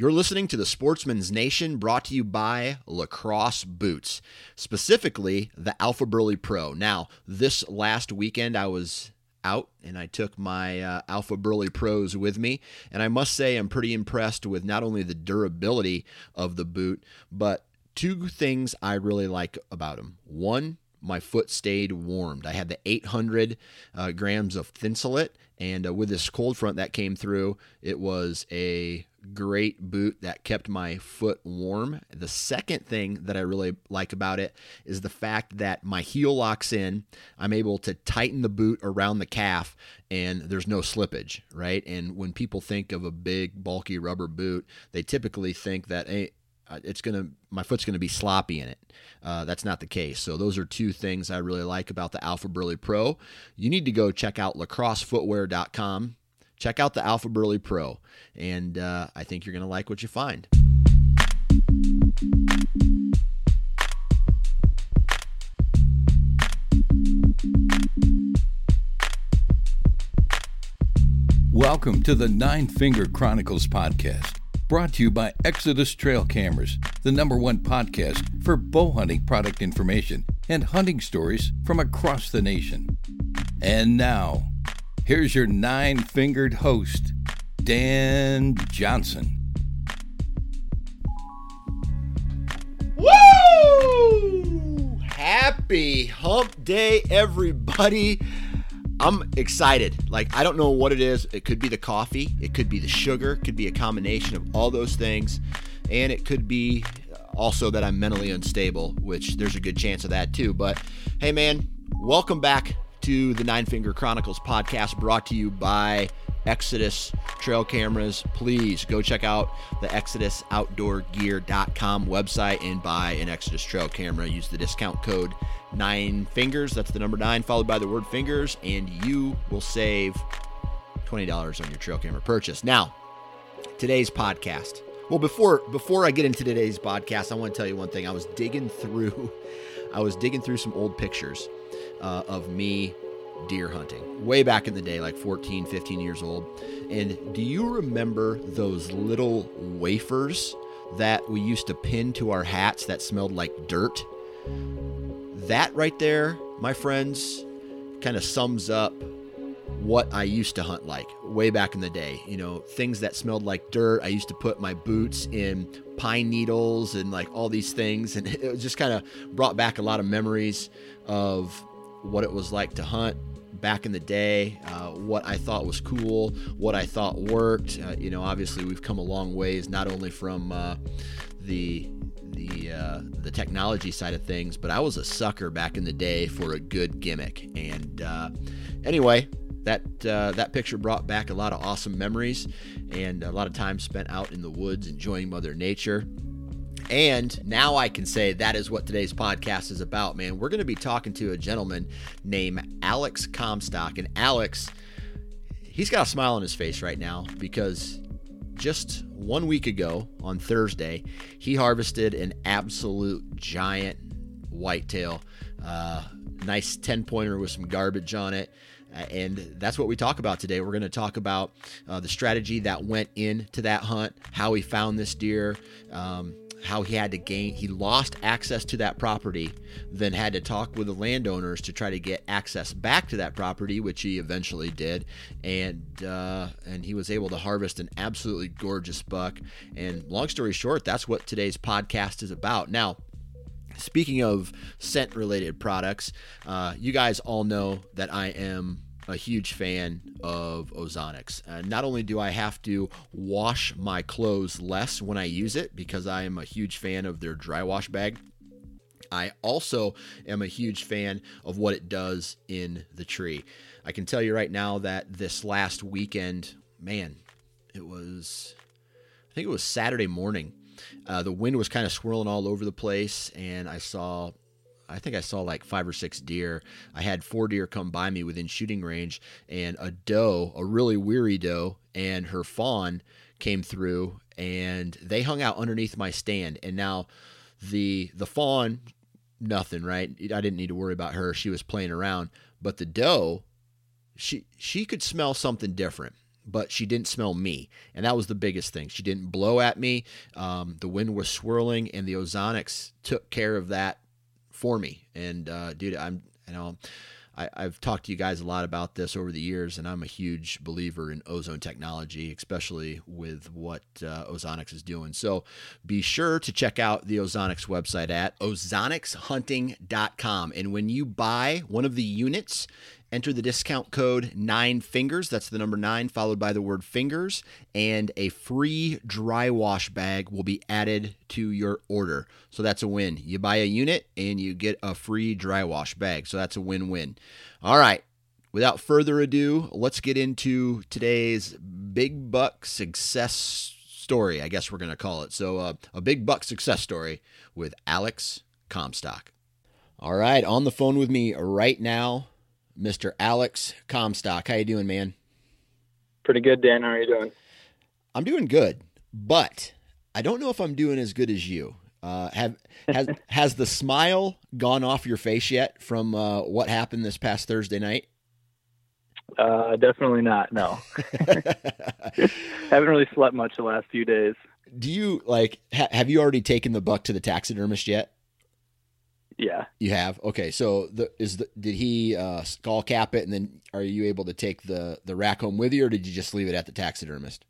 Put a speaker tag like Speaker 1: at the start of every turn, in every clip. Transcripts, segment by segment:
Speaker 1: You're listening to the Sportsman's Nation brought to you by Lacrosse Boots, specifically the Alphaburly Pro. Now, this last weekend I was out and I took my uh, Alphaburly Pros with me, and I must say I'm pretty impressed with not only the durability of the boot, but two things I really like about them. One, my foot stayed warmed. I had the 800 uh, grams of Thinsulate, and uh, with this cold front that came through, it was a great boot that kept my foot warm. The second thing that I really like about it is the fact that my heel locks in. I'm able to tighten the boot around the calf and there's no slippage, right? And when people think of a big, bulky rubber boot, they typically think that, hey, uh, it's gonna my foot's gonna be sloppy in it. Uh, that's not the case. So those are two things I really like about the Alphaburly Pro. You need to go check out lacrossefootwear.com check out the Alphaburly Pro, and uh, I think you're going to like what you find.
Speaker 2: Welcome to the Nine Finger Chronicles podcast, brought to you by Exodus Trail Cameras, the number one podcast for bow hunting product information and hunting stories from across the nation. And now, Here's your nine fingered host, Dan Johnson.
Speaker 1: Woo! Happy hump day, everybody. I'm excited. Like, I don't know what it is. It could be the coffee, it could be the sugar, it could be a combination of all those things. And it could be also that I'm mentally unstable, which there's a good chance of that too. But hey, man, welcome back to the Nine Finger Chronicles podcast brought to you by Exodus Trail Cameras. Please go check out the ExodusOutdoorGear.com website and buy an Exodus Trail camera. Use the discount code Nine Fingers. That's the number nine followed by the word fingers, and you will save $20 on your trail camera purchase. Now, today's podcast. Well, before before I get into today's podcast, I want to tell you one thing. I was digging through I was digging through some old pictures uh, of me deer hunting way back in the day, like 14, 15 years old. And do you remember those little wafers that we used to pin to our hats that smelled like dirt? That right there, my friends, kind of sums up what I used to hunt like way back in the day. You know, things that smelled like dirt. I used to put my boots in pine needles and like all these things. And it just kind of brought back a lot of memories of what it was like to hunt back in the day, uh, what I thought was cool, what I thought worked. Uh, you know, obviously we've come a long ways, not only from uh, the the uh, the technology side of things, but I was a sucker back in the day for a good gimmick. And uh, anyway, that uh, that picture brought back a lot of awesome memories and a lot of time spent out in the woods enjoying Mother Nature. And now I can say that is what today's podcast is about, man. We're going to be talking to a gentleman named Alex Comstock. And Alex, he's got a smile on his face right now because just one week ago on Thursday, he harvested an absolute giant whitetail. Uh, nice 10 pointer with some garbage on it. Uh, and that's what we talk about today. We're going to talk about uh, the strategy that went into that hunt, how he found this deer, um, how he had to gain he lost access to that property then had to talk with the landowners to try to get access back to that property which he eventually did. And uh, and he was able to harvest an absolutely gorgeous buck. And long story short that's what today's podcast is about. Now speaking of scent related products, uh, you guys all know that I am a huge fan of Ozonics. Uh, not only do I have to wash my clothes less when I use it because I am a huge fan of their dry wash bag, I also am a huge fan of what it does in the tree. I can tell you right now that this last weekend, man, it was, I think it was Saturday morning. Uh, the wind was kind of swirling all over the place, and I saw I think I saw like five or six deer. I had four deer come by me within shooting range, and a doe, a really weary doe, and her fawn came through, and they hung out underneath my stand. And now the the fawn, nothing, right? I didn't need to worry about her. She was playing around, but the doe, she she could smell something different but she didn't smell me, and that was the biggest thing. She didn't blow at me. Um, the wind was swirling, and the ozonics took care of that for me. And uh, dude, I'm you know. I, have talked to you guys a lot about this over the years, and I'm a huge believer in ozone technology, especially with what uh, Ozonics is doing. So be sure to check out the Ozonics website at ozonicshunting.com. And when you buy one of the units, Enter the discount code nine fingers. That's the number nine followed by the word fingers, and a free dry wash bag will be added to your order. So that's a win. You buy a unit and you get a free dry wash bag. So that's a win win. All right. Without further ado, let's get into today's big buck success story. I guess we're going to call it. So, uh, a big buck success story with Alex Comstock. All right, on the phone with me right now, Mr. Alex Comstock. How you doing, man?
Speaker 3: Pretty good, Dan. How are you doing?
Speaker 1: I'm doing good, but I don't know if I'm doing as good as you. Uh, have has has the smile gone off your face yet from uh, what happened this past Thursday night?
Speaker 3: Uh, definitely not. No, haven't really slept much the last few days.
Speaker 1: Do you like? Ha- have you already taken the buck to the taxidermist yet?
Speaker 3: Yeah.
Speaker 1: You have okay. So the is the did he uh, skull cap it, and then are you able to take the the rack home with you, or did you just leave it at the taxidermist?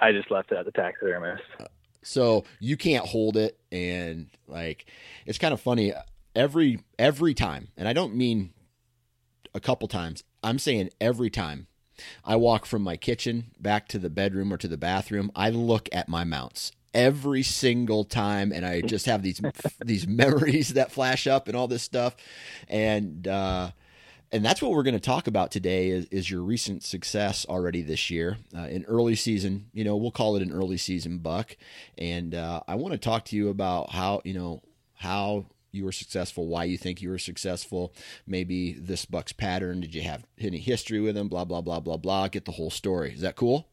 Speaker 3: I just left it at the taxidermist.
Speaker 1: so you can't hold it, and like it's kind of funny every every time, and I don't mean a couple times. I'm saying every time I walk from my kitchen back to the bedroom or to the bathroom, I look at my mounts every single time and I just have these these memories that flash up and all this stuff. And uh and that's what we're going to talk about today is, is your recent success already this year uh, in early season. You know we'll call it an early season buck. And uh, i want to talk to you about how you know how you were successful why you think you were successful maybe this buck's pattern did you have any history with him blah blah blah blah blah get the whole story. Is that cool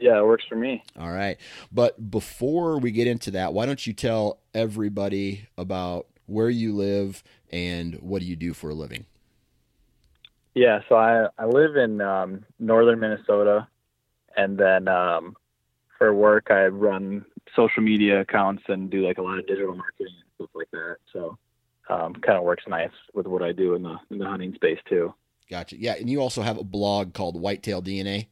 Speaker 3: yeah, it works for me.
Speaker 1: All right. But before we get into that, why don't you tell everybody about where you live and what do you do for a living?
Speaker 3: Yeah, so I, I live in um, northern Minnesota, and then um, for work, I run social media accounts and do like a lot of digital marketing and stuff like that. So um, kind of works nice with what I do in the in the hunting space too.
Speaker 1: Gotcha. Yeah, and you also have a blog called Whitetail DNA.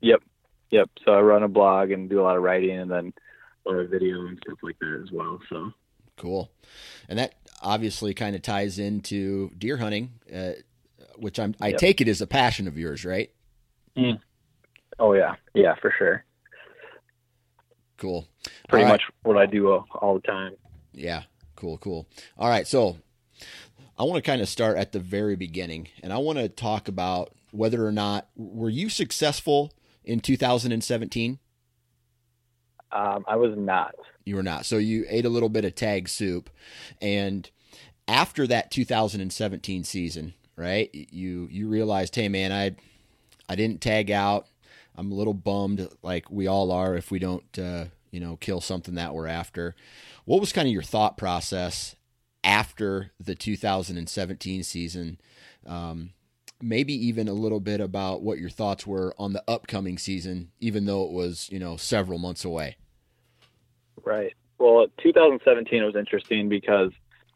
Speaker 3: Yep. Yep. So I run a blog and do a lot of writing and then a lot of video and stuff like that as well. So
Speaker 1: cool. And that obviously kind of ties into deer hunting, uh, which I'm, I yep. take it is a passion of yours, right?
Speaker 3: Mm. Oh yeah. Yeah, for sure.
Speaker 1: Cool.
Speaker 3: Pretty all much right. what I do all, all the time.
Speaker 1: Yeah. Cool. Cool. All right. So I want to kind of start at the very beginning and I want to talk about whether or not were you successful in 2017?
Speaker 3: Um, I was not.
Speaker 1: You were not. So you ate a little bit of tag soup, and after that 2017 season, right? You you realized, hey man, I I didn't tag out. I'm a little bummed, like we all are, if we don't, uh, you know, kill something that we're after. What was kind of your thought process after the 2017 season? Um, maybe even a little bit about what your thoughts were on the upcoming season, even though it was, you know, several months away.
Speaker 3: Right. Well, 2017 was interesting because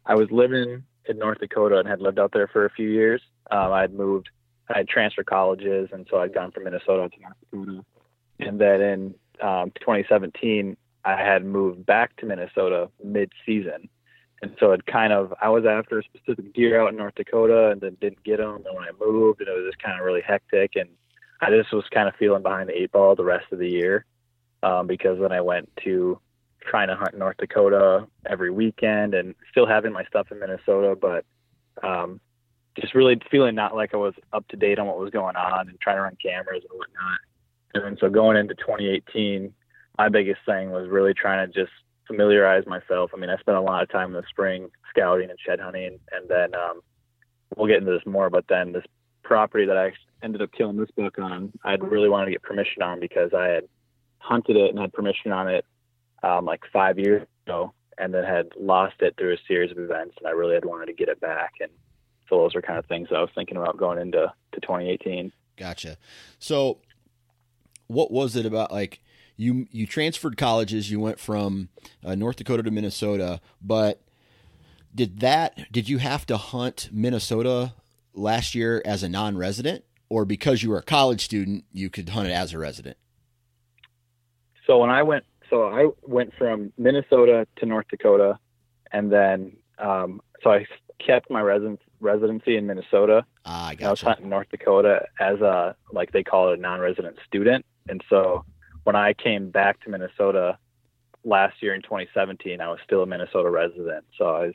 Speaker 3: I was living in North Dakota and had lived out there for a few years. Um, I had moved, I had transferred colleges, and so I'd gone from Minnesota to North Dakota. And then in um, 2017, I had moved back to Minnesota mid-season, and so it kind of I was after a specific deer out in North Dakota, and then didn't get them. And when I moved, and it was just kind of really hectic, and I just was kind of feeling behind the eight ball the rest of the year um, because then I went to trying to hunt North Dakota every weekend and still having my stuff in Minnesota, but um, just really feeling not like I was up to date on what was going on and trying to run cameras and whatnot. And then so going into 2018, my biggest thing was really trying to just familiarize myself. I mean, I spent a lot of time in the spring scouting and shed hunting, and then um, we'll get into this more. But then this property that I ended up killing this buck on, I'd really wanted to get permission on because I had hunted it and had permission on it um, like five years ago, and then had lost it through a series of events, and I really had wanted to get it back. And so those are kind of things I was thinking about going into to 2018.
Speaker 1: Gotcha. So, what was it about like? You you transferred colleges. You went from uh, North Dakota to Minnesota, but did that? Did you have to hunt Minnesota last year as a non-resident, or because you were a college student, you could hunt it as a resident?
Speaker 3: So when I went, so I went from Minnesota to North Dakota, and then um, so I kept my residence residency in Minnesota.
Speaker 1: Ah, I
Speaker 3: I was hunting North Dakota as a like they call it a non-resident student, and so when I came back to Minnesota last year in 2017, I was still a Minnesota resident. So I was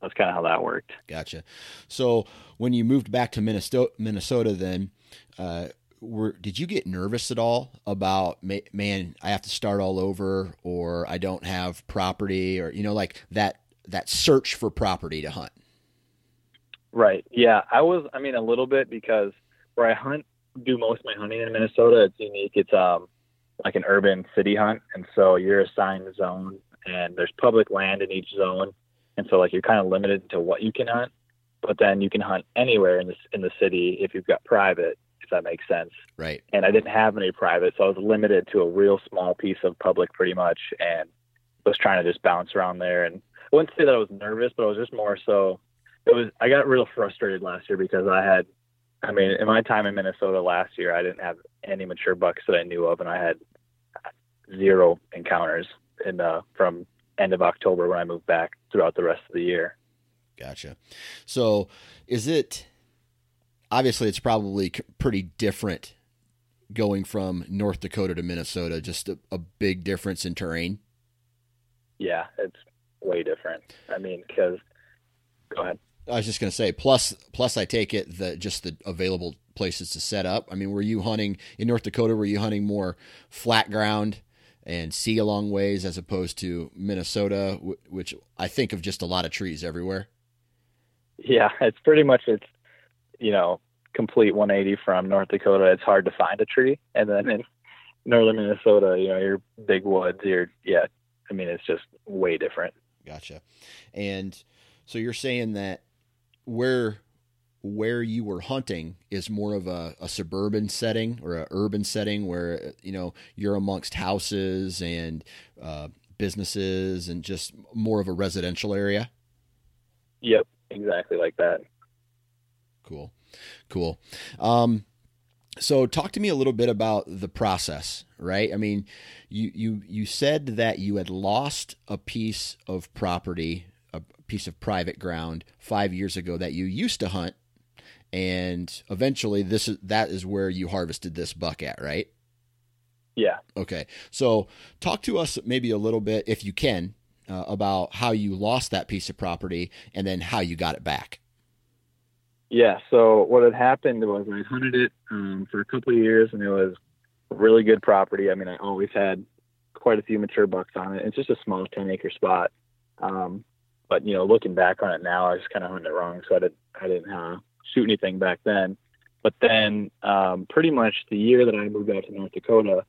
Speaker 3: that's kind of how that worked.
Speaker 1: Gotcha. So when you moved back to Minnesota, Minnesota, then uh, were did you get nervous at all about man, I have to start all over, or I don't have property, or you know, like that that search for property to hunt?
Speaker 3: Right. Yeah, I was. I mean, a little bit because where I hunt, do most of my hunting in Minnesota. It's unique. It's um like an urban city hunt, and so you're assigned a zone, and there's public land in each zone, and so like you're kind of limited to what you can hunt. But then you can hunt anywhere in this in the city if you've got private, if that makes sense.
Speaker 1: Right.
Speaker 3: And I didn't have any private, so I was limited to a real small piece of public, pretty much, and was trying to just bounce around there. And I wouldn't say that I was nervous, but I was just more so it was I got real frustrated last year because I had I mean, in my time in Minnesota last year I didn't have any mature bucks that I knew of and I had zero encounters in uh from end of October when I moved back throughout the rest of the year.
Speaker 1: Gotcha. So is it obviously it's probably pretty different going from North Dakota to Minnesota, just a, a big difference in terrain.
Speaker 3: Yeah, it's way different. I mean, cuz go ahead.
Speaker 1: I was just going to say, plus, plus, I take it that just the available places to set up. I mean, were you hunting in North Dakota? Were you hunting more flat ground and see a long ways as opposed to Minnesota, which I think of just a lot of trees everywhere?
Speaker 3: Yeah, it's pretty much it's you know complete 180 from North Dakota. It's hard to find a tree, and then in northern Minnesota, you know, your big woods. You're yeah. I mean, it's just way different.
Speaker 1: Gotcha. And so you're saying that where where you were hunting is more of a, a suburban setting or a urban setting where you know you're amongst houses and uh, businesses and just more of a residential area.
Speaker 3: Yep, exactly like that.
Speaker 1: Cool, cool. Um, so talk to me a little bit about the process, right? I mean, you you you said that you had lost a piece of property, piece of private ground 5 years ago that you used to hunt and eventually this is that is where you harvested this buck at, right?
Speaker 3: Yeah.
Speaker 1: Okay. So talk to us maybe a little bit if you can uh, about how you lost that piece of property and then how you got it back.
Speaker 3: Yeah. So what had happened was I hunted it um, for a couple of years, and it was really good property. I mean, I always had quite a few mature bucks on it. It's just a small 10 acre spot. Um, but you know, looking back on it now, I was kind of hunting it wrong, so I didn't I didn't uh, shoot anything back then. But then, um, pretty much the year that I moved out to North Dakota,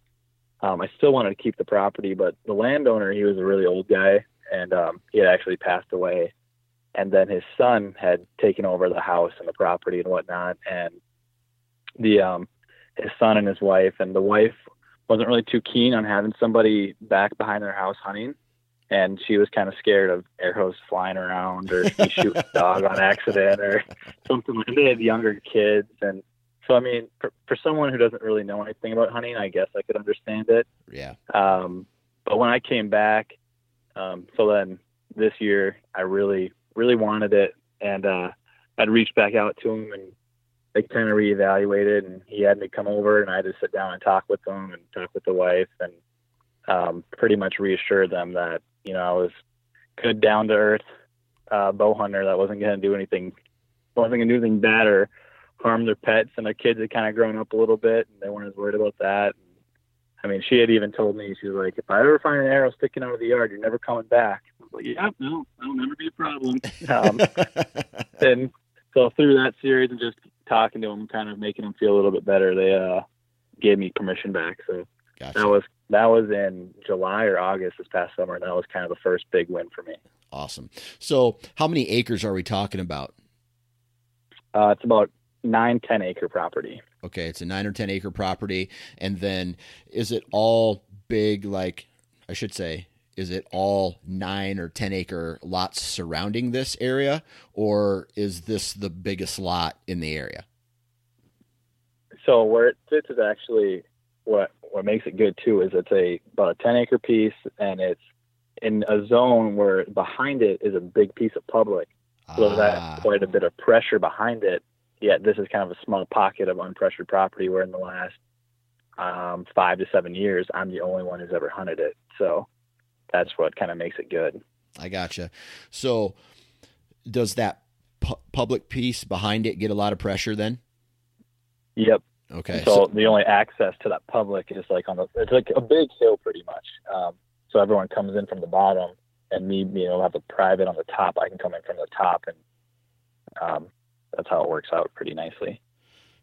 Speaker 3: um, I still wanted to keep the property, but the landowner he was a really old guy, and um, he had actually passed away. And then his son had taken over the house and the property and whatnot, and the um, his son and his wife, and the wife wasn't really too keen on having somebody back behind their house hunting and she was kind of scared of arrows flying around or me shooting a dog on accident or something. like They had younger kids, and so I mean, for, for someone who doesn't really know anything about hunting, I guess I could understand it.
Speaker 1: Yeah.
Speaker 3: Um, but when I came back, um, so then this year I really really wanted it, and uh, I'd reached back out to him and they kind of reevaluated, and he had me come over, and I had to sit down and talk with them and talk with the wife, and um, pretty much reassure them that you know I was good, down to earth uh, bow hunter that wasn't going to do anything, wasn't going to do anything bad or harm their pets, and their kids had kind of grown up a little bit, and they weren't as worried about that. I mean, she had even told me, she was like, if I ever find an arrow sticking out of the yard, you're never coming back. I was like, yeah, no, that'll never be a problem. Um, and so through that series and just talking to them, kind of making them feel a little bit better, they uh, gave me permission back. So
Speaker 1: Gotcha.
Speaker 3: that was that was in July or August this past summer, and that was kind of the first big win for me.
Speaker 1: awesome. So, how many acres are we talking about?
Speaker 3: Uh, it's about nine, ten acre property.
Speaker 1: Okay, it's a nine or ten acre property, and then is it all big? Like I should say, is it all nine or ten acre lots surrounding this area, or is this the biggest lot in the area?
Speaker 3: So where it sits is actually what what makes it good too is it's a about a ten acre piece and it's in a zone where behind it is a big piece of public. So
Speaker 1: Ah,
Speaker 3: that quite a bit of pressure behind it. Yet this is kind of a small pocket of unpressured property where in the last um, five to seven years I'm the only one who's ever hunted it. So that's what kind of makes it good.
Speaker 1: I gotcha. So, does that pu- public piece behind it get a lot of pressure then?
Speaker 3: Yep.
Speaker 1: Okay.
Speaker 3: so, the only access to that public is like on the it's like a big hill pretty much um, so everyone comes in from the bottom and me you know have a private on the top i can come in from the top and um, that's how it works out pretty nicely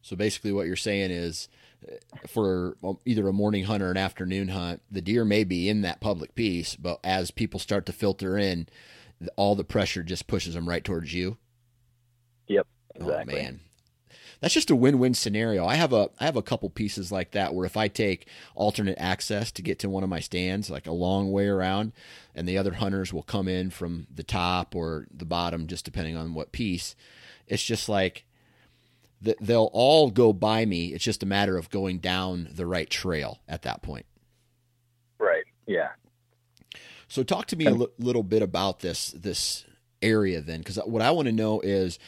Speaker 1: So basically, what you're saying is, uh, for um, either a morning hunt or an afternoon hunt, the deer may be in that public piece, but as people start to filter in, all the pressure just pushes them right towards you. Yep.
Speaker 3: Exactly
Speaker 1: Oh man, that's just a win-win scenario. I have a I have a couple pieces like that where if I take alternate access to get to one of my stands, like a long way around, and the other hunters will come in from the top or the bottom, just depending on what piece. It's just like th- they'll all go by me. It's just a matter of going down the right trail at that point.
Speaker 3: right yeah
Speaker 1: So talk to me a little bit about this this area then, because what I want to know is,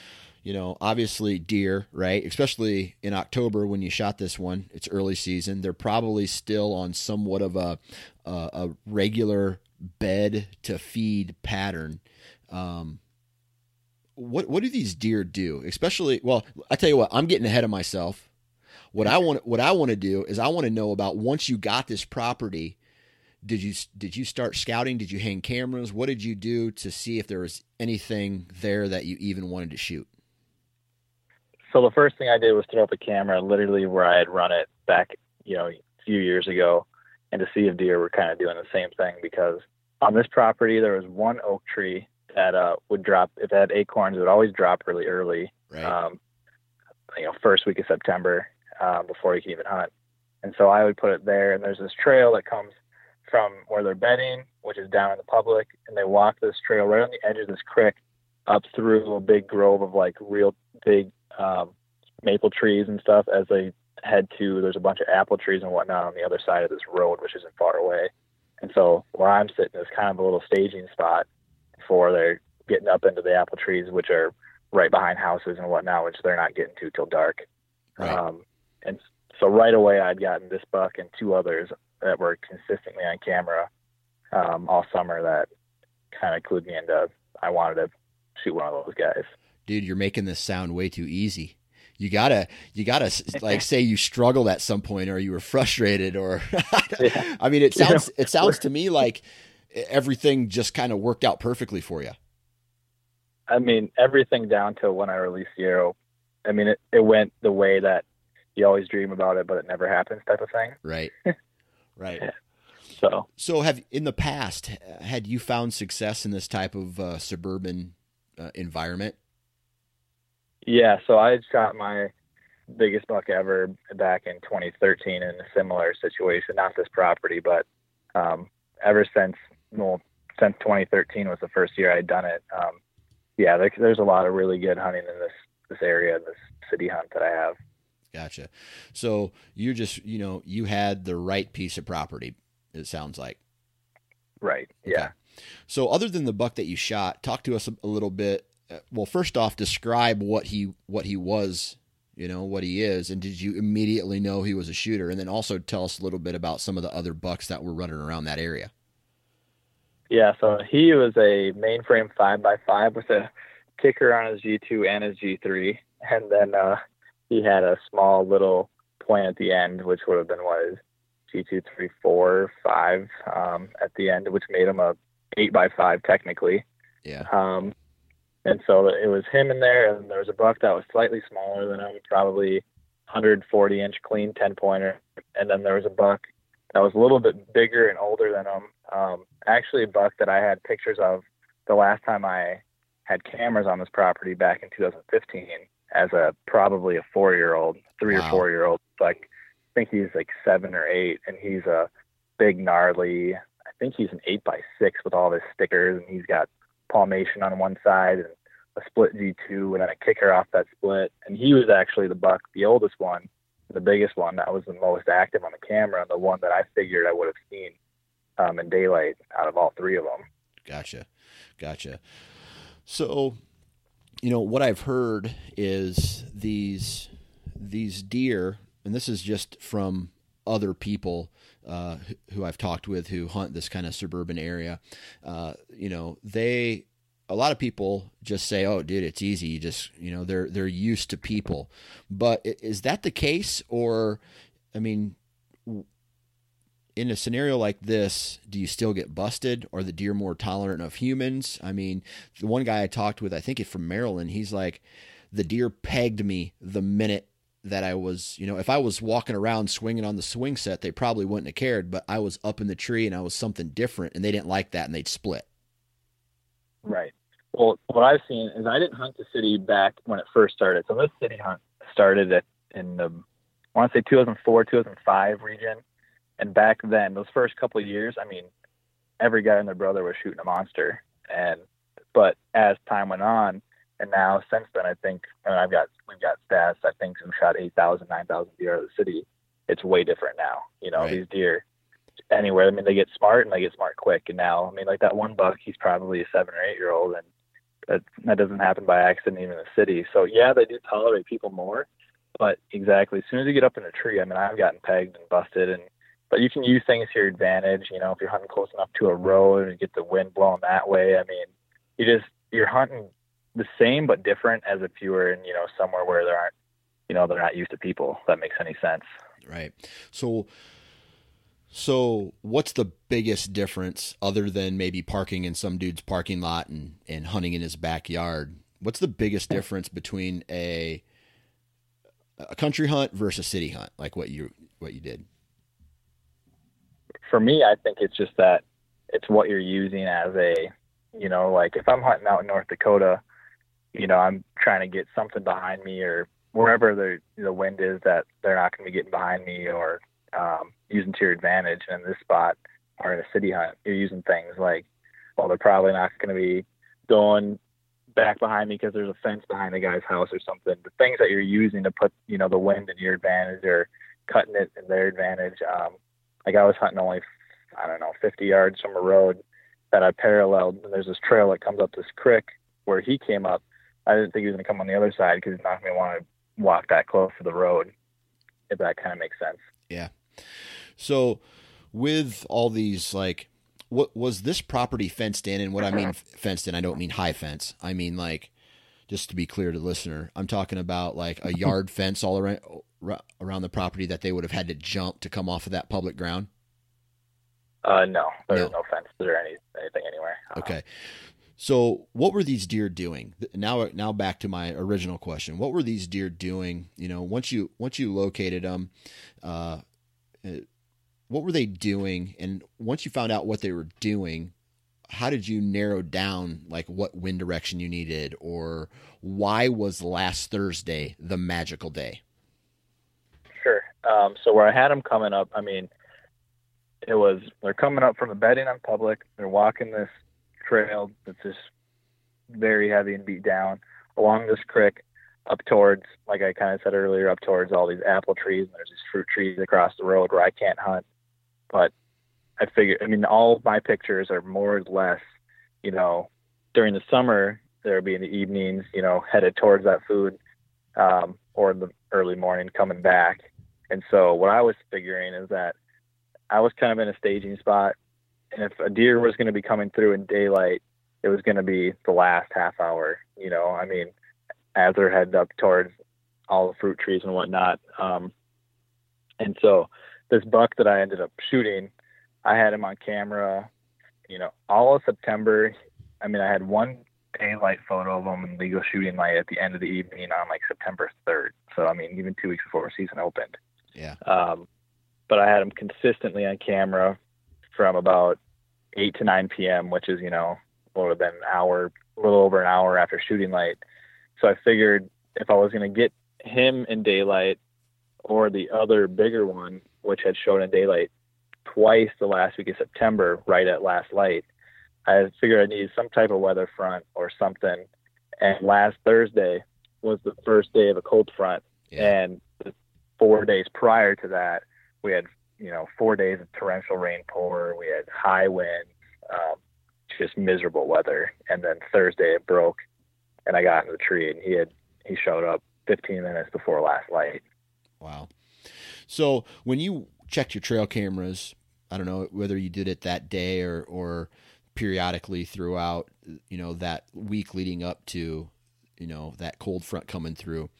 Speaker 1: you know, obviously deer, right? Especially in October when you shot this one, it's early season. They're probably still on somewhat of a a, a regular bed to feed pattern. Um, what what do these deer do? Especially, well, I tell you what, I'm getting ahead of myself. What I want what I want to do is I want to know about once you got this property did you did you start scouting did you hang cameras what did you do to see if there was anything there that you even wanted to shoot
Speaker 3: so the first thing i did was throw up a camera literally where i had run it back you know a few years ago and to see if deer were kind of doing the same thing because on this property there was one oak tree that uh, would drop if it had acorns it would always drop really early
Speaker 1: right
Speaker 3: um, you know, first week of September uh, before you can even hunt. And so I would put it there. And there's this trail that comes from where they're bedding, which is down in the public, and they walk this trail right on the edge of this creek up through a big grove of like real big um, maple trees and stuff as they head to. There's a bunch of apple trees and whatnot on the other side of this road, which isn't far away. And so where I'm sitting is kind of a little staging spot for they're getting up into the apple trees, which are right behind houses and whatnot, which they're not getting to till dark.
Speaker 1: right
Speaker 3: Um, and so right away, I'd gotten this buck and two others that were consistently on camera um, all summer that kind of clued me into I wanted to shoot one of those guys.
Speaker 1: Dude you're making this sound way too easy you gotta you gotta like say you struggled at some point or you were frustrated or
Speaker 3: Yeah.
Speaker 1: i mean it sounds it sounds to me like everything just kind of worked out perfectly for you
Speaker 3: I mean, everything down to when I released arrow. I mean, it, it went the way that you always dream about it, but it never happens type of thing.
Speaker 1: right right
Speaker 3: Yeah. So
Speaker 1: So, have in the past had you found success in this type of uh, suburban uh, environment?
Speaker 3: Yeah, so I shot my biggest buck ever back in 2013 in a similar situation, not this property, but um, ever since well, since 2013 was the first year I'd done it. Um, yeah, there, there's a lot of really good hunting in this this area, this city hunt that I have.
Speaker 1: Gotcha. So you're just you know you had the right piece of property. It sounds like.
Speaker 3: Right. Yeah.
Speaker 1: So, other than the buck that you shot, talk to us a, a little bit. Uh, well, first off, describe what he what he was. You know what he is, and did you immediately know he was a shooter? And then also tell us a little bit about some of the other bucks that were running around that area.
Speaker 3: Yeah. So he was a mainframe five by five with a kicker on his G2 and his G3, and then uh, he had a small little point at the end, which would have been what his G2, three, four, five um, at the end, which made him a eight by five technically.
Speaker 1: Yeah.
Speaker 3: Um, and so it was him in there, and there was a buck that was slightly smaller than him, probably 140 inch clean 10 pointer, and then there was a buck that was a little bit bigger and older than him. Um, actually, a buck that I had pictures of the last time I had cameras on this property back in 2015 as a probably a four year old, three
Speaker 1: Wow.
Speaker 3: or four year old. Like I think he's like seven or eight, and he's a big gnarly. I think he's an eight by six with all his stickers, and he's got palmation on one side and a split G2 and then a kicker off that split. And he was actually the buck, the oldest one, the biggest one that was the most active on the camera, and the one that I figured I would have seen um, in daylight out of all three of them.
Speaker 1: Gotcha. Gotcha. So, you know, what I've heard is these these deer, and this is just from other people uh, who- I've talked with who hunt this kind of suburban area. Uh, you know, they a lot of people just say, "Oh, dude, it's easy." You just, you know, they're they're used to people. But is that the case, or, I mean, in a scenario like this, do you still get busted? Are the deer more tolerant of humans? I mean, the one guy I talked with, I think it's from Maryland, he's like, the deer pegged me the minute that I was, you know, if I was walking around swinging on the swing set, they probably wouldn't have cared, but I was up in the tree and I was something different and they didn't like that and they'd split.
Speaker 3: Right. Well, what I've seen is I didn't hunt the city back when it first started. So this city hunt started at, in the, I want to say 2004, 2005 region. And back then, those first couple of years, I mean, every guy and their brother was shooting a monster. And, but as time went on, and now since then, I think, and I've got, we've got stats, I think we shot 8,000, 9,000 deer out of the city. It's way different now. You know,
Speaker 1: Right.
Speaker 3: these deer, anywhere. I mean, they get smart and they get smart quick. And now, I mean, like that one buck, he's probably a seven or eight year old, and that that doesn't happen by accident even in the city. So yeah, they do tolerate people more, but exactly as soon as you get up in a tree, I mean, I've gotten pegged and busted, and but you can use things to your advantage. You know, if you're hunting close enough to a road and get the wind blowing that way, I mean, you just you're hunting the same but different as if you were in you know somewhere where there aren't you know they're not used to people. If that makes any sense.
Speaker 1: Right. So, so what's the biggest difference other than maybe parking in some dude's parking lot and, and hunting in his backyard? What's the biggest difference between a a country hunt versus a city hunt, like what you what you did?
Speaker 3: for me, I think it's just that it's what you're using as a, you know, like if I'm hunting out in North Dakota, you know, I'm trying to get something behind me or wherever the the wind is that they're not going to be getting behind me or um, using to your advantage. And in this spot or in a city hunt, you're using things like, well, they're probably not going to be going back behind me because there's a fence behind the guy's house or something. The things that you're using to put, you know, the wind in your advantage or cutting it in their advantage. Um, like I was hunting only, I don't know, 50 yards from a road that I paralleled, and there's this trail that comes up this creek where he came up. I didn't think he was going to come on the other side because he's not going to want to walk that close to the road. If that kind of makes sense.
Speaker 1: Yeah. So, with all these, like, what was this property fenced in? And what I mean fenced in, I don't mean high fence. I mean like, just to be clear to the listener, I'm talking about like a yard fence all around around the property that they would have had to jump to come off of that public ground.
Speaker 3: Uh, no, there's
Speaker 1: No.
Speaker 3: no, fences or any anything anywhere. Uh,
Speaker 1: Okay. So, what were these deer doing? Now, now back to my original question. What were these deer doing? You know, once you once you located them, uh, uh, what were they doing? And once you found out what they were doing, how did you narrow down like what wind direction you needed, or why was last Thursday the magical day?
Speaker 3: Sure. Um, so where I had them coming up, I mean, it was they're coming up from the bedding on public. They're walking this trail that's just very heavy and beat down along this creek up towards, like I kind of said earlier, up towards all these apple trees. And there's these fruit trees across the road where I can't hunt. But I figured, I mean, all my pictures are more or less, you know, during the summer, there would be in the evenings, you know, headed towards that food, um, or the early morning coming back. And so what I was figuring is that I was kind of in a staging spot. And if a deer was going to be coming through in daylight, it was going to be the last half hour, you know, I mean, as they're headed up towards all the fruit trees and whatnot. Um, and so this buck that I ended up shooting, I had him on camera, you know, all of September. I mean, I had one daylight photo of him in legal shooting light at the end of the evening on like September 3rd. So, I mean, even two weeks before season opened.
Speaker 1: Yeah.
Speaker 3: Um, but I had him consistently on camera from about 8 to 9 p.m., which is, you know, would have been an hour, a little over an hour after shooting light. So I figured if I was going to get him in daylight or the other bigger one, which had shown in daylight twice the last week of September, right at last light, I figured I needed some type of weather front or something. And last Thursday was the first day of a cold front.
Speaker 1: Yeah.
Speaker 3: And four days prior to that, we had, you know, four days of torrential rain pour. We had high winds, um, just miserable weather. And then Thursday it broke and I got in the tree and he had, he showed up 15 minutes before last light.
Speaker 1: Wow. So when you checked your trail cameras, I don't know whether you did it that day or, or periodically throughout, you know, that week leading up to, you know, that cold front coming through,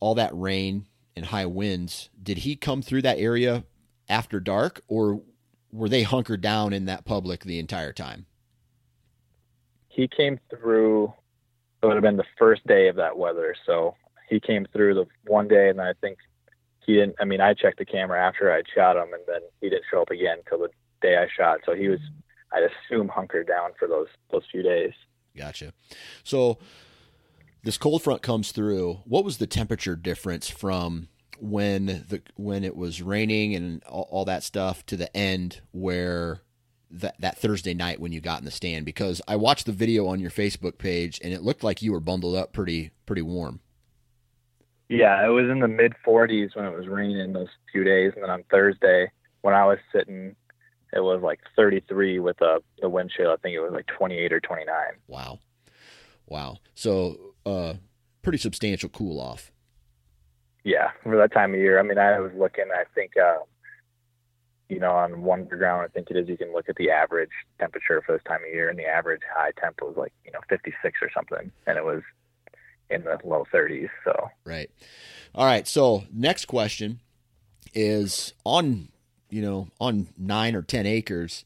Speaker 1: all that rain and high winds, did he come through that area after dark or were they hunkered down in that public the entire time?
Speaker 3: He came through, it would have been the first day of that weather. So he came through the one day and I think he didn't, I mean, I checked the camera after I'd shot him and then he didn't show up again until the day I shot. So he was, I'd assume hunkered down for those, those few days.
Speaker 1: Gotcha. So this cold front comes through. What was the temperature difference from when the when it was raining and all, all that stuff to the end where that that Thursday night when you got in the stand? Because I watched the video on your Facebook page and it looked like you were bundled up pretty pretty warm.
Speaker 3: Yeah, it was in the mid 40s when it was raining those few days, and then on Thursday when I was sitting, it was like 33 with a the wind chill. I think it was like 28 or 29.
Speaker 1: Wow, wow. So uh, pretty substantial cool off.
Speaker 3: Yeah, for that time of year. I mean, I was looking. I think, uh, you know, on Wunderground, I think it is. You can look at the average temperature for this time of year, and the average high temp was like you know 56 or something, and it was in the low 30s. So
Speaker 1: Right. All right. So next question is on you know on nine or ten acres,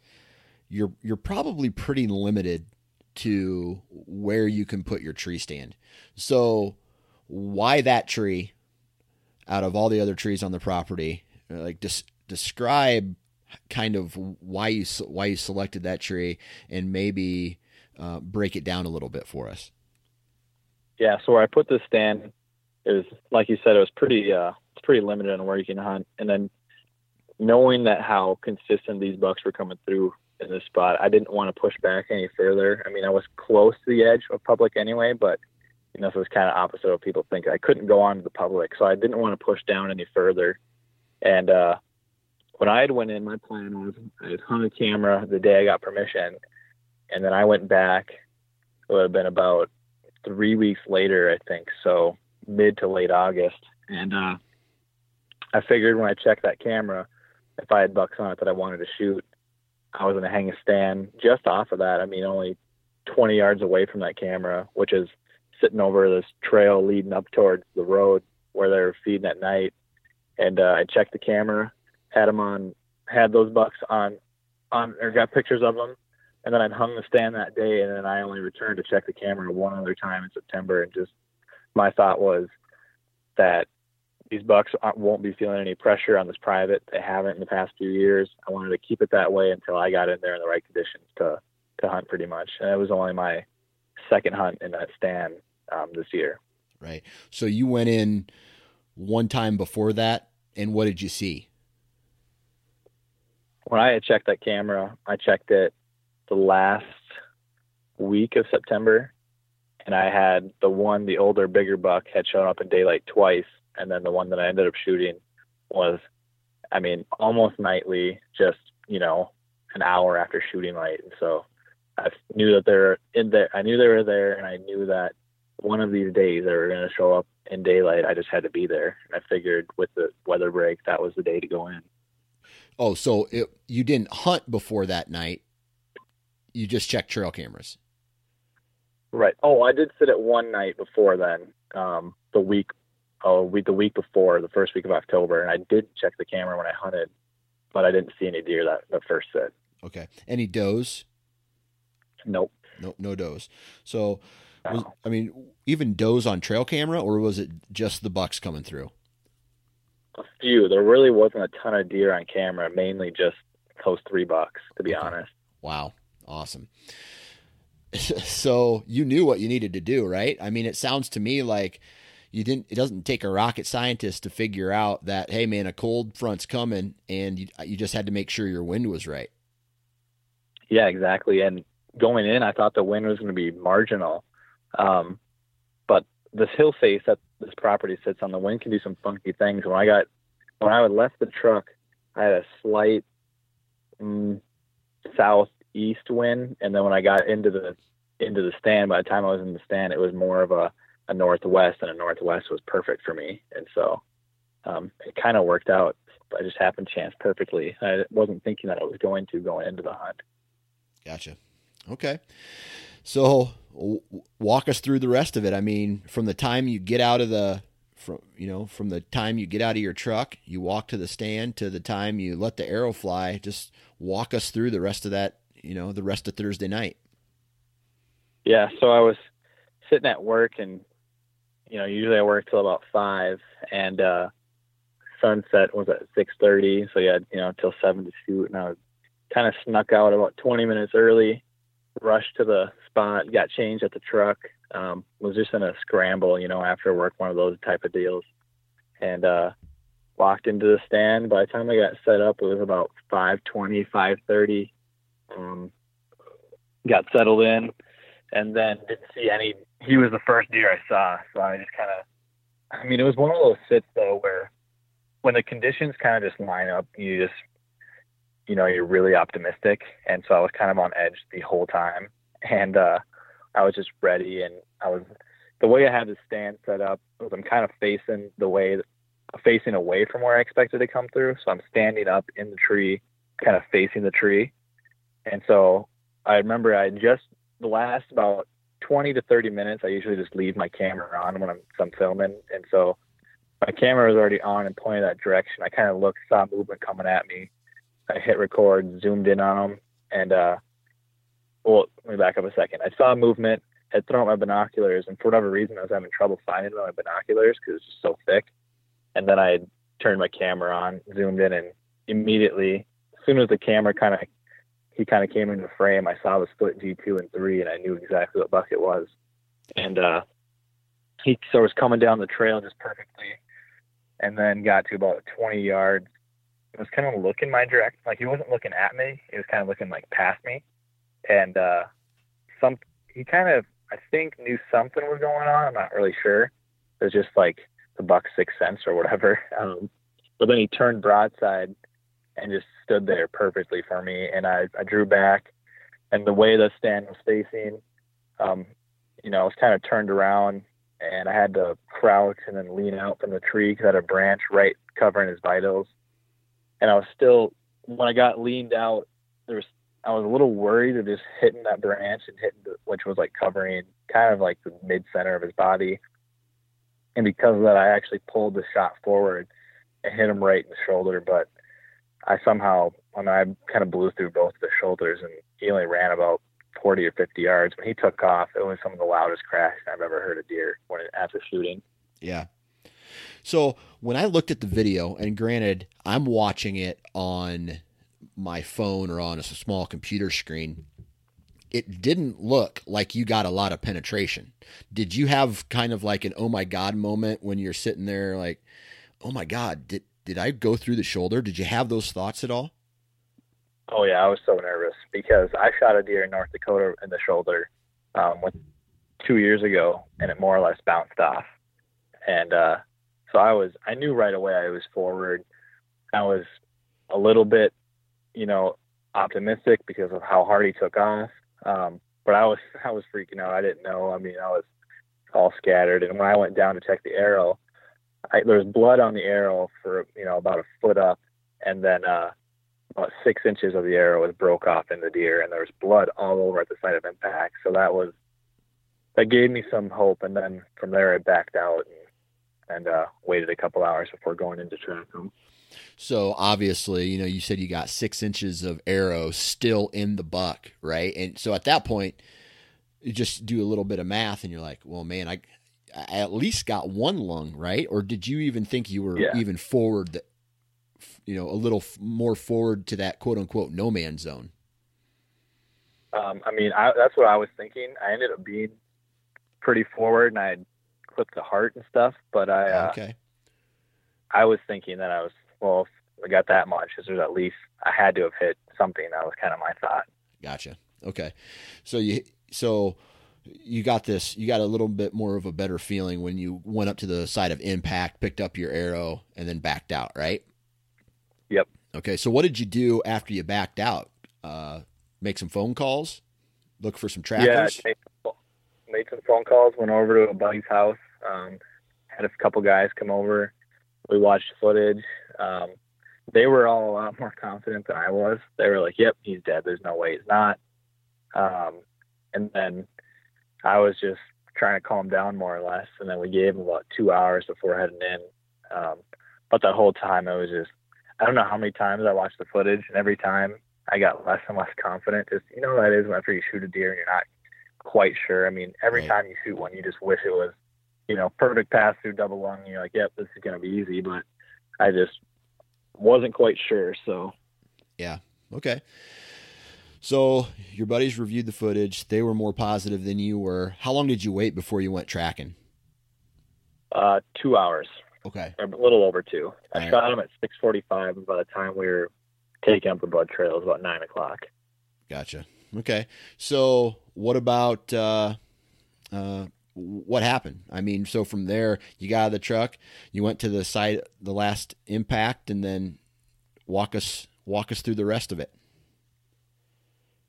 Speaker 1: you're you're probably pretty limited to where you can put your tree stand. So why that tree out of all the other trees on the property? Like des- describe kind of why you why you selected that tree and maybe uh, break it down a little bit for us.
Speaker 3: yeah, so where I put this stand, it was like you said, it was pretty uh, pretty limited on where you can hunt, and then knowing that how consistent these bucks were coming through in this spot, I didn't want to push back any further. I mean, I was close to the edge of public anyway, but you know, so it's kind of opposite of what people think. I couldn't go on to the public, so I didn't want to push down any further. And uh, when I had went in, my plan was I had hung a camera the day I got permission, and then I went back. It would have been about three weeks later, I think, so mid to late August, and uh, I figured when I checked that camera, if I had bucks on it that I wanted to shoot, I was going to hang a stand just off of that. I mean, only 20 yards away from that camera, which is sitting over this trail leading up towards the road where they were feeding at night. And uh, I checked the camera, had them on, had those bucks on, on, or got pictures of them. And then I'd hung the stand that day, and then I only returned to check the camera one other time in September. And just my thought was that these bucks won't be feeling any pressure on this private. They haven't in the past few years. I wanted to keep it that way until I got in there in the right conditions to to hunt pretty much. And it was only my second hunt in that stand um, this year.
Speaker 1: Right. So you went in one time before that, and what did you see?
Speaker 3: When I had checked that camera, I checked it the last week of September, and I had the one, the older, bigger buck, had shown up in daylight twice, and then the one that I ended up shooting was, I mean, almost nightly, just you know, an hour after shooting light. And so I knew that they're in there. I knew they were there, and I knew that one of these days they were going to show up in daylight. I just had to be there. And I figured with the weather break, that was the day to go in.
Speaker 1: Oh, so it, you didn't hunt before that night. You just checked trail cameras.
Speaker 3: Right. Oh, I did sit at one night before then. Um, the week, oh, week the week before, the first week of October, and I did check the camera when I hunted, but I didn't see any deer that the first sit.
Speaker 1: Okay. Any does?
Speaker 3: Nope.
Speaker 1: No, no does. So, was,
Speaker 3: No.
Speaker 1: I mean, even does on trail camera, or was it just the bucks coming through?
Speaker 3: A few. There really wasn't a ton of deer on camera. Mainly just those three bucks, to be
Speaker 1: Okay.
Speaker 3: honest.
Speaker 1: Wow, awesome. so you knew what you needed to do, right? I mean, it sounds to me like you didn't. It doesn't take a rocket scientist to figure out that, hey, man, a cold front's coming, and you, you just had to make sure your wind was right.
Speaker 3: Yeah, exactly. And going in, I thought the wind was going to be marginal. Um, but this hill face that this property sits on, the wind can do some funky things. When I got, when I left the truck, I had a slight mm, southeast wind, and then when I got into the into the stand, by the time I was in the stand, it was more of a, a northwest, and a northwest was perfect for me. And so um, it kind of worked out. I just happened chance perfectly. I wasn't thinking that I was going to going into the hunt.
Speaker 1: Gotcha. Okay. So w- walk us through the rest of it. I mean, from the time you get out of the from you know from the time you get out of your truck, you walk to the stand to the time you let the arrow fly. Just walk us through the rest of that. You know, the rest of Thursday night.
Speaker 3: Yeah, so I was sitting at work and you know, usually I work till about five and uh sunset was at six thirty, so you had, you know, till seven to shoot and I was kinda snuck out about twenty minutes early, rushed to the spot, got changed at the truck, um, was just in a scramble, you know, after work, one of those type of deals. And uh walked into the stand. By the time I got set up it was about five twenty, five thirty. Um got settled in and then didn't see any. He was the first deer I saw, so I just kind of. I mean, it was one of those sits though where, when the conditions kind of just line up, you just, you know, you're really optimistic, and so I was kind of on edge the whole time, and uh, I was just ready, and I was, the way I had the stand set up was I'm kind of facing the way, facing away from where I expected to come through, so I'm standing up in the tree, kind of facing the tree, and so I remember I just the last about 20 to 30 minutes, I usually just leave my camera on when I'm, I'm filming. And so my camera was already on and pointed that direction. I kind of looked, saw movement coming at me. I hit record, zoomed in on them. And, uh, well, let me back up a second. I saw movement, had thrown out my binoculars, and for whatever reason, I was having trouble finding my binoculars because it's just so thick. And then I turned my camera on, zoomed in, and immediately, as soon as the camera kind of he kind of came into frame. I saw the split G2 and 3, and I knew exactly what buck it was. And uh, he so was coming down the trail just perfectly, and then got to about 20 yards. He was kind of looking my direction, like he wasn't looking at me. He was kind of looking like past me, and uh, some he kind of I think knew something was going on. I'm not really sure. It was just like the buck's sixth sense or whatever. Um, but then he turned broadside and just stood there perfectly for me. And I, I drew back, and the way the stand was facing, um, you know, I was kind of turned around, and I had to crouch and then lean out from the tree because I had a branch right covering his vitals. And I was still, when I got leaned out, there was, I was a little worried of just hitting that branch and hitting, the, which was like covering kind of like the mid center of his body. And because of that, I actually pulled the shot forward and hit him right in the shoulder, but I somehow, I kind of blew through both the shoulders, and he only ran about 40 or 50 yards. When he took off, it was some of the loudest crash I've ever heard a deer when after shooting.
Speaker 1: Yeah. So when I looked at the video, and granted, I'm watching it on my phone or on a small computer screen, it didn't look like you got a lot of penetration. Did you have kind of like an oh my god moment when you're sitting there like, oh my god, did did I go through the shoulder? Did you have those thoughts at all?
Speaker 3: Oh yeah, I was so nervous because I shot a deer in North Dakota in the shoulder um, with two years ago, and it more or less bounced off. And uh, so I was, I knew right away I was forward. I was a little bit, you know, optimistic because of how hard he took off. Um, but I was I was freaking out. I didn't know. I mean, I was all scattered. And when I went down to check the arrow, I, there was blood on the arrow for you know about a foot up, and then uh, about six inches of the arrow was broke off in the deer, and there was blood all over at the site of impact. So that was that gave me some hope. And then from there, I backed out and, and uh, waited a couple hours before going into track home.
Speaker 1: So obviously, you know, you said you got six inches of arrow still in the buck, right? And so at that point, you just do a little bit of math, and you're like, well, man, I at least got one lung, right? Or did you even think you were
Speaker 3: Yeah.
Speaker 1: even forward, that, you know, a little f- more forward to that quote unquote no man zone?
Speaker 3: Um, I mean, I, that's what I was thinking. I ended up being pretty forward, and I had clipped the heart and stuff. But I, uh,
Speaker 1: okay,
Speaker 3: I was thinking that I was well. I got that much, there's at least I had to have hit something. That was kind of my thought.
Speaker 1: gotcha. Okay, so you so you got this. You got a little bit more of a better feeling when you went up to the side of impact, picked up your arrow, and then backed out, right?
Speaker 3: Yep.
Speaker 1: Okay, so what did you do after you backed out? Uh, make some phone calls, look for some
Speaker 3: Yeah,
Speaker 1: trackers.
Speaker 3: made, made some phone calls. Went over to a buddy's house. Um, had a couple guys come over. We watched footage. Um, they were all a lot more confident than I was. They were like, "Yep, he's dead. There's no way he's not." Um, and then I was just trying to calm down more or less. And then we gave him about two hours before heading in. Um, but that whole time, I was just I don't know how many times I watched the footage, and every time I got less and less confident. Just you know that is after you shoot a deer and you're not quite sure. I mean, every
Speaker 1: Right.
Speaker 3: time you shoot one, you just wish it was, you know, perfect pass through double lung. And you're like, yep, this is gonna be easy. But I just wasn't quite sure. So yeah.
Speaker 1: Okay. So your buddies reviewed the footage. They were more positive than you were. How long did you wait before you went tracking?
Speaker 3: uh, two hours,
Speaker 1: Okay.
Speaker 3: a little over two. I shot him at 6:45, and by the time we were taking up the blood trail, it was about nine o'clock.
Speaker 1: Gotcha. Okay. So what about uh, uh, what happened? I mean, so from there, you got out of the truck, you went to the site, the last impact, and then walk us walk us through the rest of it.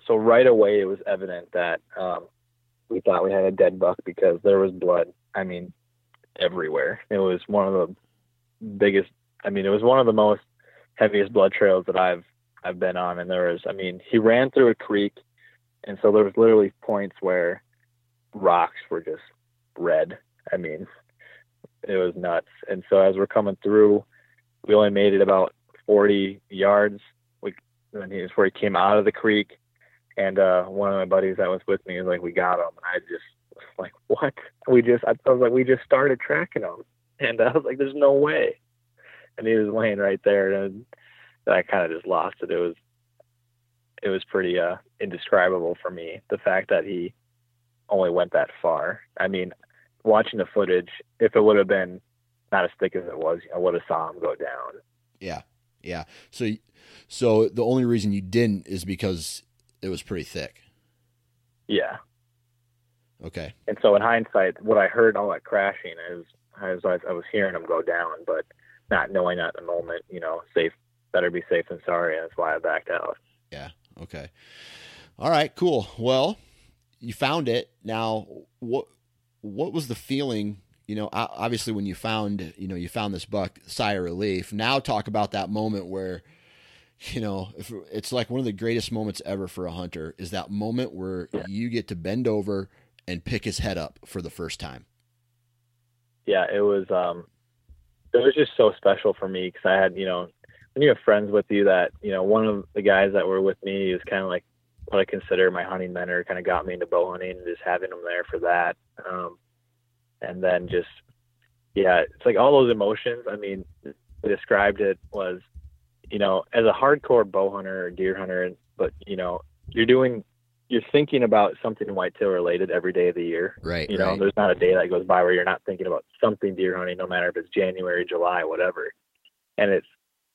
Speaker 3: So right away, it was evident that um, we thought we had a dead buck because there was blood. I mean, everywhere. It was one of the biggest. I mean, it was one of the most heaviest blood trails that I've I've been on. And there was, I mean, he ran through a creek, and so there was literally points where rocks were just red. I mean, it was nuts. And so as we're coming through, we only made it about 40 yards. We and he where he came out of the creek and uh one of my buddies that was with me was like, "We got him." And I just was like, "What?" We just I, I was like, "We just started tracking him," and I was like, "There's no way." And he was laying right there, and I kind of just lost it. It was it was pretty uh indescribable for me the fact that he only went that far. I mean, watching the footage, if it would have been not as thick as it was, I would have saw him go down.
Speaker 1: Yeah. Yeah. So so the only reason you didn't is because it was pretty thick.
Speaker 3: Yeah.
Speaker 1: Okay.
Speaker 3: And so in hindsight, what I heard all that crashing is I was I was hearing them go down, but not knowing at the moment, you know, safe better be safe than sorry. And that's why I backed out.
Speaker 1: Yeah. Okay. All right. Cool. Well, you found it. Now, what what was the feeling? You know, obviously when you found you know you found this buck, sigh of relief. Now talk about that moment where, you know, if it's like one of the greatest moments ever for a hunter is that moment where
Speaker 3: Yeah.
Speaker 1: you get to bend over and pick his head up for the first time.
Speaker 3: Yeah, it was um, it was just so special for me because I had you know when you have friends with you that you know one of the guys that were with me is kind of like what I consider my hunting mentor, kind of got me into bow hunting, and just having him there for that. Um, and then just yeah, it's like all those emotions. I mean, described it was, you know, as a hardcore bow hunter or deer hunter, but you know, you're doing, you're thinking about something whitetail related every day of the year.
Speaker 1: Right.
Speaker 3: You know,
Speaker 1: right.
Speaker 3: there's not a day that goes by where you're not thinking about something deer hunting, no matter if it's January, July, whatever. And it's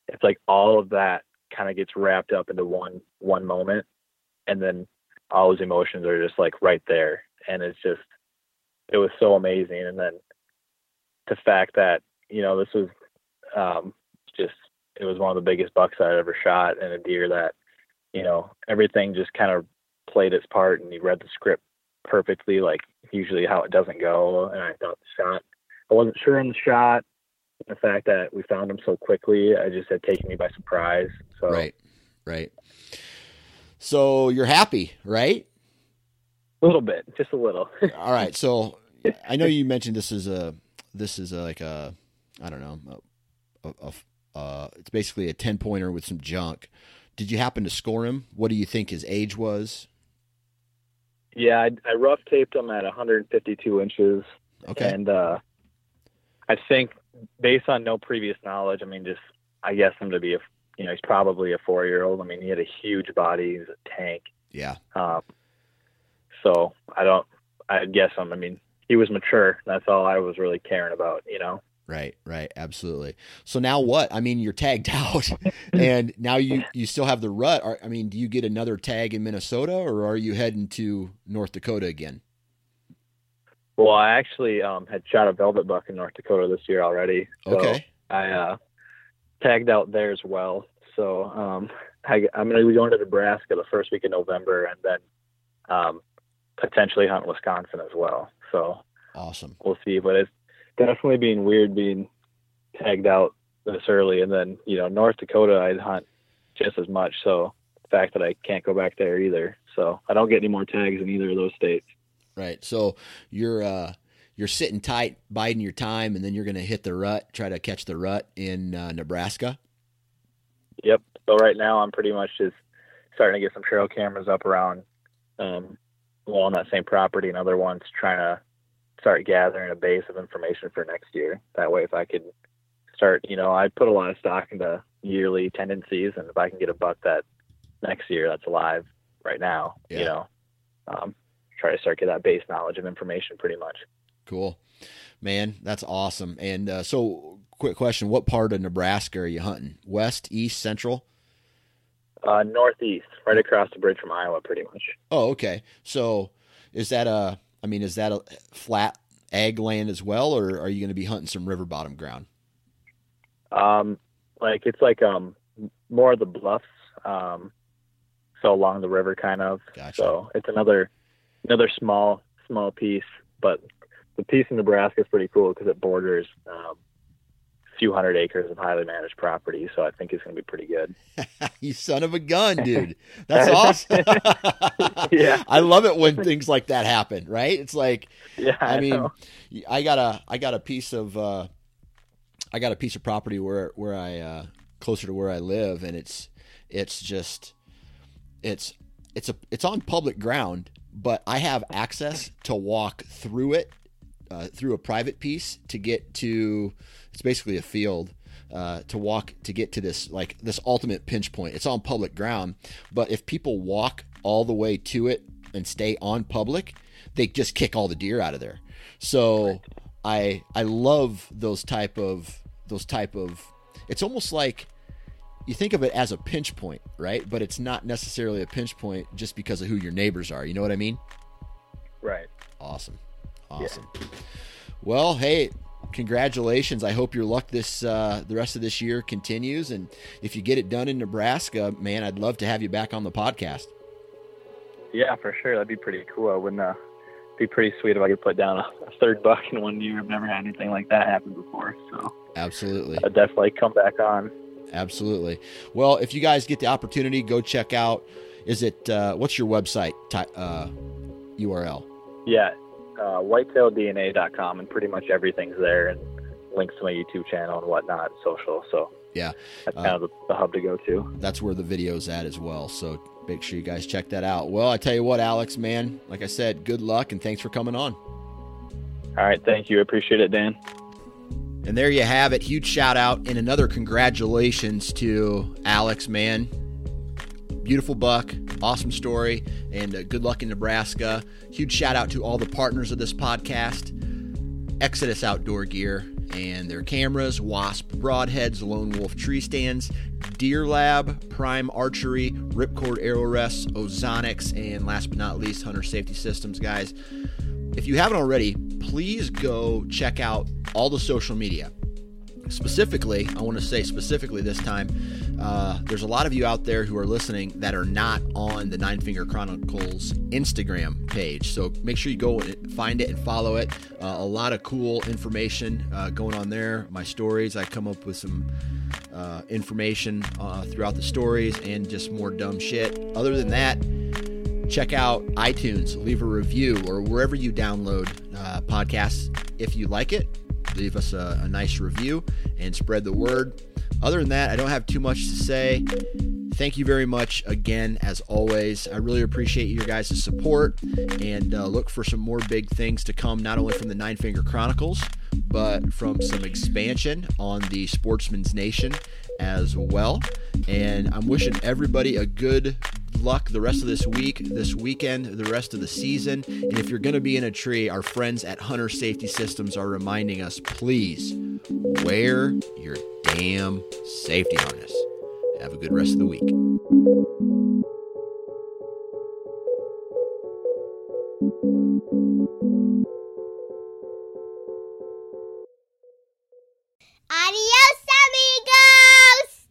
Speaker 3: it's like all of that kind of gets wrapped up into one one moment, and then all those emotions are just like right there, and it's just it was so amazing. And then the fact that you know this was um, just it was one of the biggest bucks I ever shot, and a deer that you know, everything just kind of played its part and he read the script perfectly, like usually how it doesn't go. And I thought the shot, I wasn't sure on the shot. The fact that we found him so quickly, I just had taken me by surprise. So
Speaker 1: Right, right. So you're happy, right?
Speaker 3: a little bit, just a little.
Speaker 1: All right. So I know you mentioned this is a this is a, like a I don't know a, a uh, it's basically a ten pointer with some junk. Did you happen to score him? What do you think his age was?
Speaker 3: yeah, I, I rough taped him at 152 inches.
Speaker 1: Okay.
Speaker 3: And uh, I think, based on no previous knowledge, I mean, just I guess him to be a, you know, he's probably a four year old. I mean, he had a huge body. He's a tank.
Speaker 1: yeah.
Speaker 3: Um, so I don't, I guess him. I mean, he was mature. That's all I was really caring about, you know.
Speaker 1: Right, right, absolutely. So now what? I mean, you're tagged out, and now you you still have the rut. Are, I mean, do you get another tag in Minnesota, or are you heading to North Dakota again?
Speaker 3: Well, I actually um, had shot a velvet buck in North Dakota this year already. So
Speaker 1: Okay,
Speaker 3: I uh, tagged out there as well. So um, I, I'm going to be going to Nebraska the first week of November, and then um, potentially hunt Wisconsin as well. So
Speaker 1: awesome.
Speaker 3: we'll see. But it's definitely being weird being tagged out this early, and then you know North Dakota I'd hunt just as much. So the fact that I can't go back there either, so I don't get any more tags in either of those states.
Speaker 1: Right. So you're uh, you're sitting tight, biding your time, and then you're going to hit the rut, try to catch the rut in uh, Nebraska.
Speaker 3: Yep. So right now I'm pretty much just starting to get some trail cameras up around, um, well, on that same property and other ones, trying to start gathering a base of information for next year. That way, if I could start, you know, I put a lot of stock into yearly tendencies, and if I can get a buck that next year that's alive right now,
Speaker 1: Yeah.
Speaker 3: you know, um, try to start get that base knowledge of information pretty much.
Speaker 1: Cool, man. That's awesome. And uh, so, quick question: What part of Nebraska are you hunting? West, east, central?
Speaker 3: Uh, northeast, right across the bridge from Iowa, pretty much.
Speaker 1: Oh, okay. So is that a? I mean, is that a flat ag land as well, or are you going to be hunting some river bottom ground?
Speaker 3: Um, like it's like um more of the bluffs, um, so along the river kind of.
Speaker 1: Gotcha.
Speaker 3: So it's another another small small piece, but the piece in Nebraska is pretty cool because it borders um, few hundred acres of highly managed property. So I think it's going to be pretty good.
Speaker 1: you son of a gun, dude. That's awesome.
Speaker 3: Yeah.
Speaker 1: I love it when things like that happen. Right? It's like
Speaker 3: Yeah,
Speaker 1: I
Speaker 3: I,
Speaker 1: mean,
Speaker 3: know.
Speaker 1: I got a I got a piece of uh, I got a piece of property where where I uh, closer to where I live, and it's it's just it's it's a it's on public ground, but I have access to walk through it uh, through a private piece to get to it's basically a field. Uh, to walk to get to this like this ultimate pinch point. It's on public ground, but if people walk all the way to it and stay on public, they just kick all the deer out of there. So I I love those type of those type of it's almost like you think of it as a pinch point, right? But it's not necessarily a pinch point just because of who your neighbors are. You know what I mean?
Speaker 3: Right.
Speaker 1: Awesome. Awesome. Well, hey, congratulations. I hope your luck this uh, the rest of this year continues and if you get it done in Nebraska, man, I'd love to have you back on the podcast.
Speaker 3: Yeah, for sure. That'd be pretty cool. I wouldn't. Uh, be pretty sweet if I could put down a, a third buck in one year. I've never had anything like that happen before, so
Speaker 1: Absolutely.
Speaker 3: I'd definitely come back on.
Speaker 1: Absolutely. Well, if you guys get the opportunity, go check out. Is it uh, what's your website ty- uh, URL?
Speaker 3: Yeah, uh, whitetailedna.com, and pretty much everything's there, and links to my YouTube channel and whatnot, social. So
Speaker 1: Yeah,
Speaker 3: that's
Speaker 1: Uh,
Speaker 3: kind of the, the hub to go to.
Speaker 1: that's where the video's at as well. So make sure you guys check that out. Well, I tell you what, Alex, man, like I said, good luck and thanks for coming on.
Speaker 3: All right, thank you. Appreciate it, Dan.
Speaker 1: And there you have it. Huge shout out and another congratulations to Alex, man. Beautiful buck, awesome story, and uh, good luck in Nebraska. Huge shout out to all the partners of this podcast Exodus Outdoor Gear and their cameras, Wasp Broadheads, Lone Wolf Tree Stands, Deer Lab, Prime Archery, Ripcord Arrow Rests, Ozonics, and last but not least, Hunter Safety Systems, guys. If you haven't already, please go check out all the social media specifically, I want to say specifically this time, uh, there's a lot of you out there who are listening that are not on the Nine Finger Chronicles Instagram page. So make sure you go and find it and follow it. Uh, a lot of cool information uh, going on there. My stories, I come up with some uh, information uh, throughout the stories and just more dumb shit. Other than that, check out iTunes, leave a review, or wherever you download uh, podcasts if you like it leave us a, a nice review and spread the word. Other than that, I don't have too much to say. Thank you very much again, as always. I really appreciate your guys' support and uh, look for some more big things to come, not only from the Nine Finger Chronicles, but from some expansion on the Sportsman's Nation as well. And I'm wishing everybody a good luck the rest of this week, this weekend, the rest of the season. And if you're going to be in a tree, our friends at Hunter Safety Systems are reminding us please wear your damn safety harness. Have a good rest of the week.
Speaker 4: Adios, amigos!